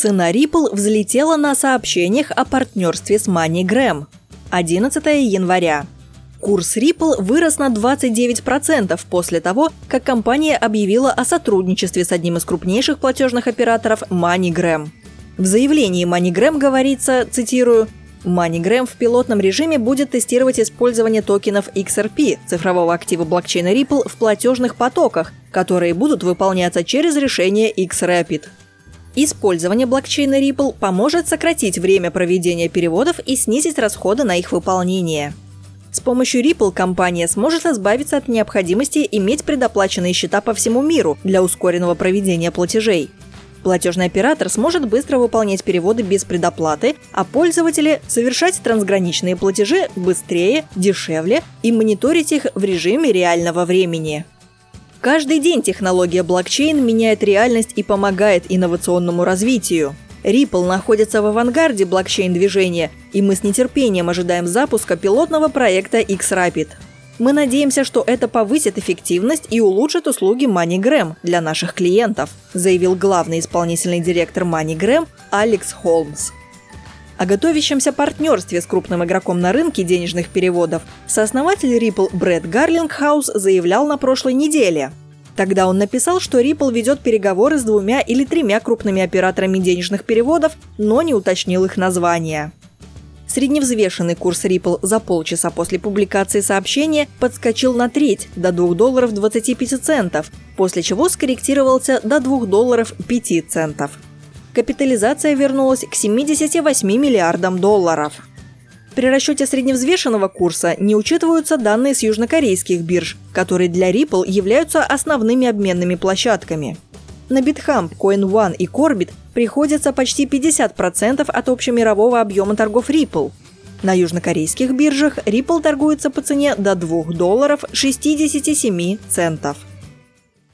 Цена Ripple взлетела на сообщениях о партнерстве с MoneyGram. 11 января. Курс Ripple вырос на 29% после того, как компания объявила о сотрудничестве с одним из крупнейших платежных операторов MoneyGram. В заявлении MoneyGram говорится, цитирую, MoneyGram в пилотном режиме будет тестировать использование токенов XRP, цифрового актива блокчейна Ripple, в платежных потоках, которые будут выполняться через решение XRapid. Использование блокчейна Ripple поможет сократить время проведения переводов и снизить расходы на их выполнение. С помощью Ripple компания сможет избавиться от необходимости иметь предоплаченные счета по всему миру для ускоренного проведения платежей. Платежный оператор сможет быстро выполнять переводы без предоплаты, а пользователи совершать трансграничные платежи быстрее, дешевле и мониторить их в режиме реального времени. Каждый день технология блокчейн меняет реальность и помогает инновационному развитию. Ripple находится в авангарде блокчейн-движения, и мы с нетерпением ожидаем запуска пилотного проекта X-Rapid. Мы надеемся, что это повысит эффективность и улучшит услуги MoneyGram для наших клиентов, заявил главный исполнительный директор MoneyGram Алекс Холмс. О готовящемся партнерстве с крупным игроком на рынке денежных переводов сооснователь Ripple Брэд Гарлингхаус заявлял на прошлой неделе. Тогда он написал, что Ripple ведет переговоры с двумя или тремя крупными операторами денежных переводов, но не уточнил их названия. Средневзвешенный курс Ripple за полчаса после публикации сообщения подскочил на треть, до 2 долларов 25 центов, после чего скорректировался до 2 долларов 5 центов капитализация вернулась к 78 миллиардам долларов. При расчете средневзвешенного курса не учитываются данные с южнокорейских бирж, которые для Ripple являются основными обменными площадками. На Bithumb, CoinOne и Corbit приходится почти 50% от общемирового объема торгов Ripple. На южнокорейских биржах Ripple торгуется по цене до 2 долларов 67 центов.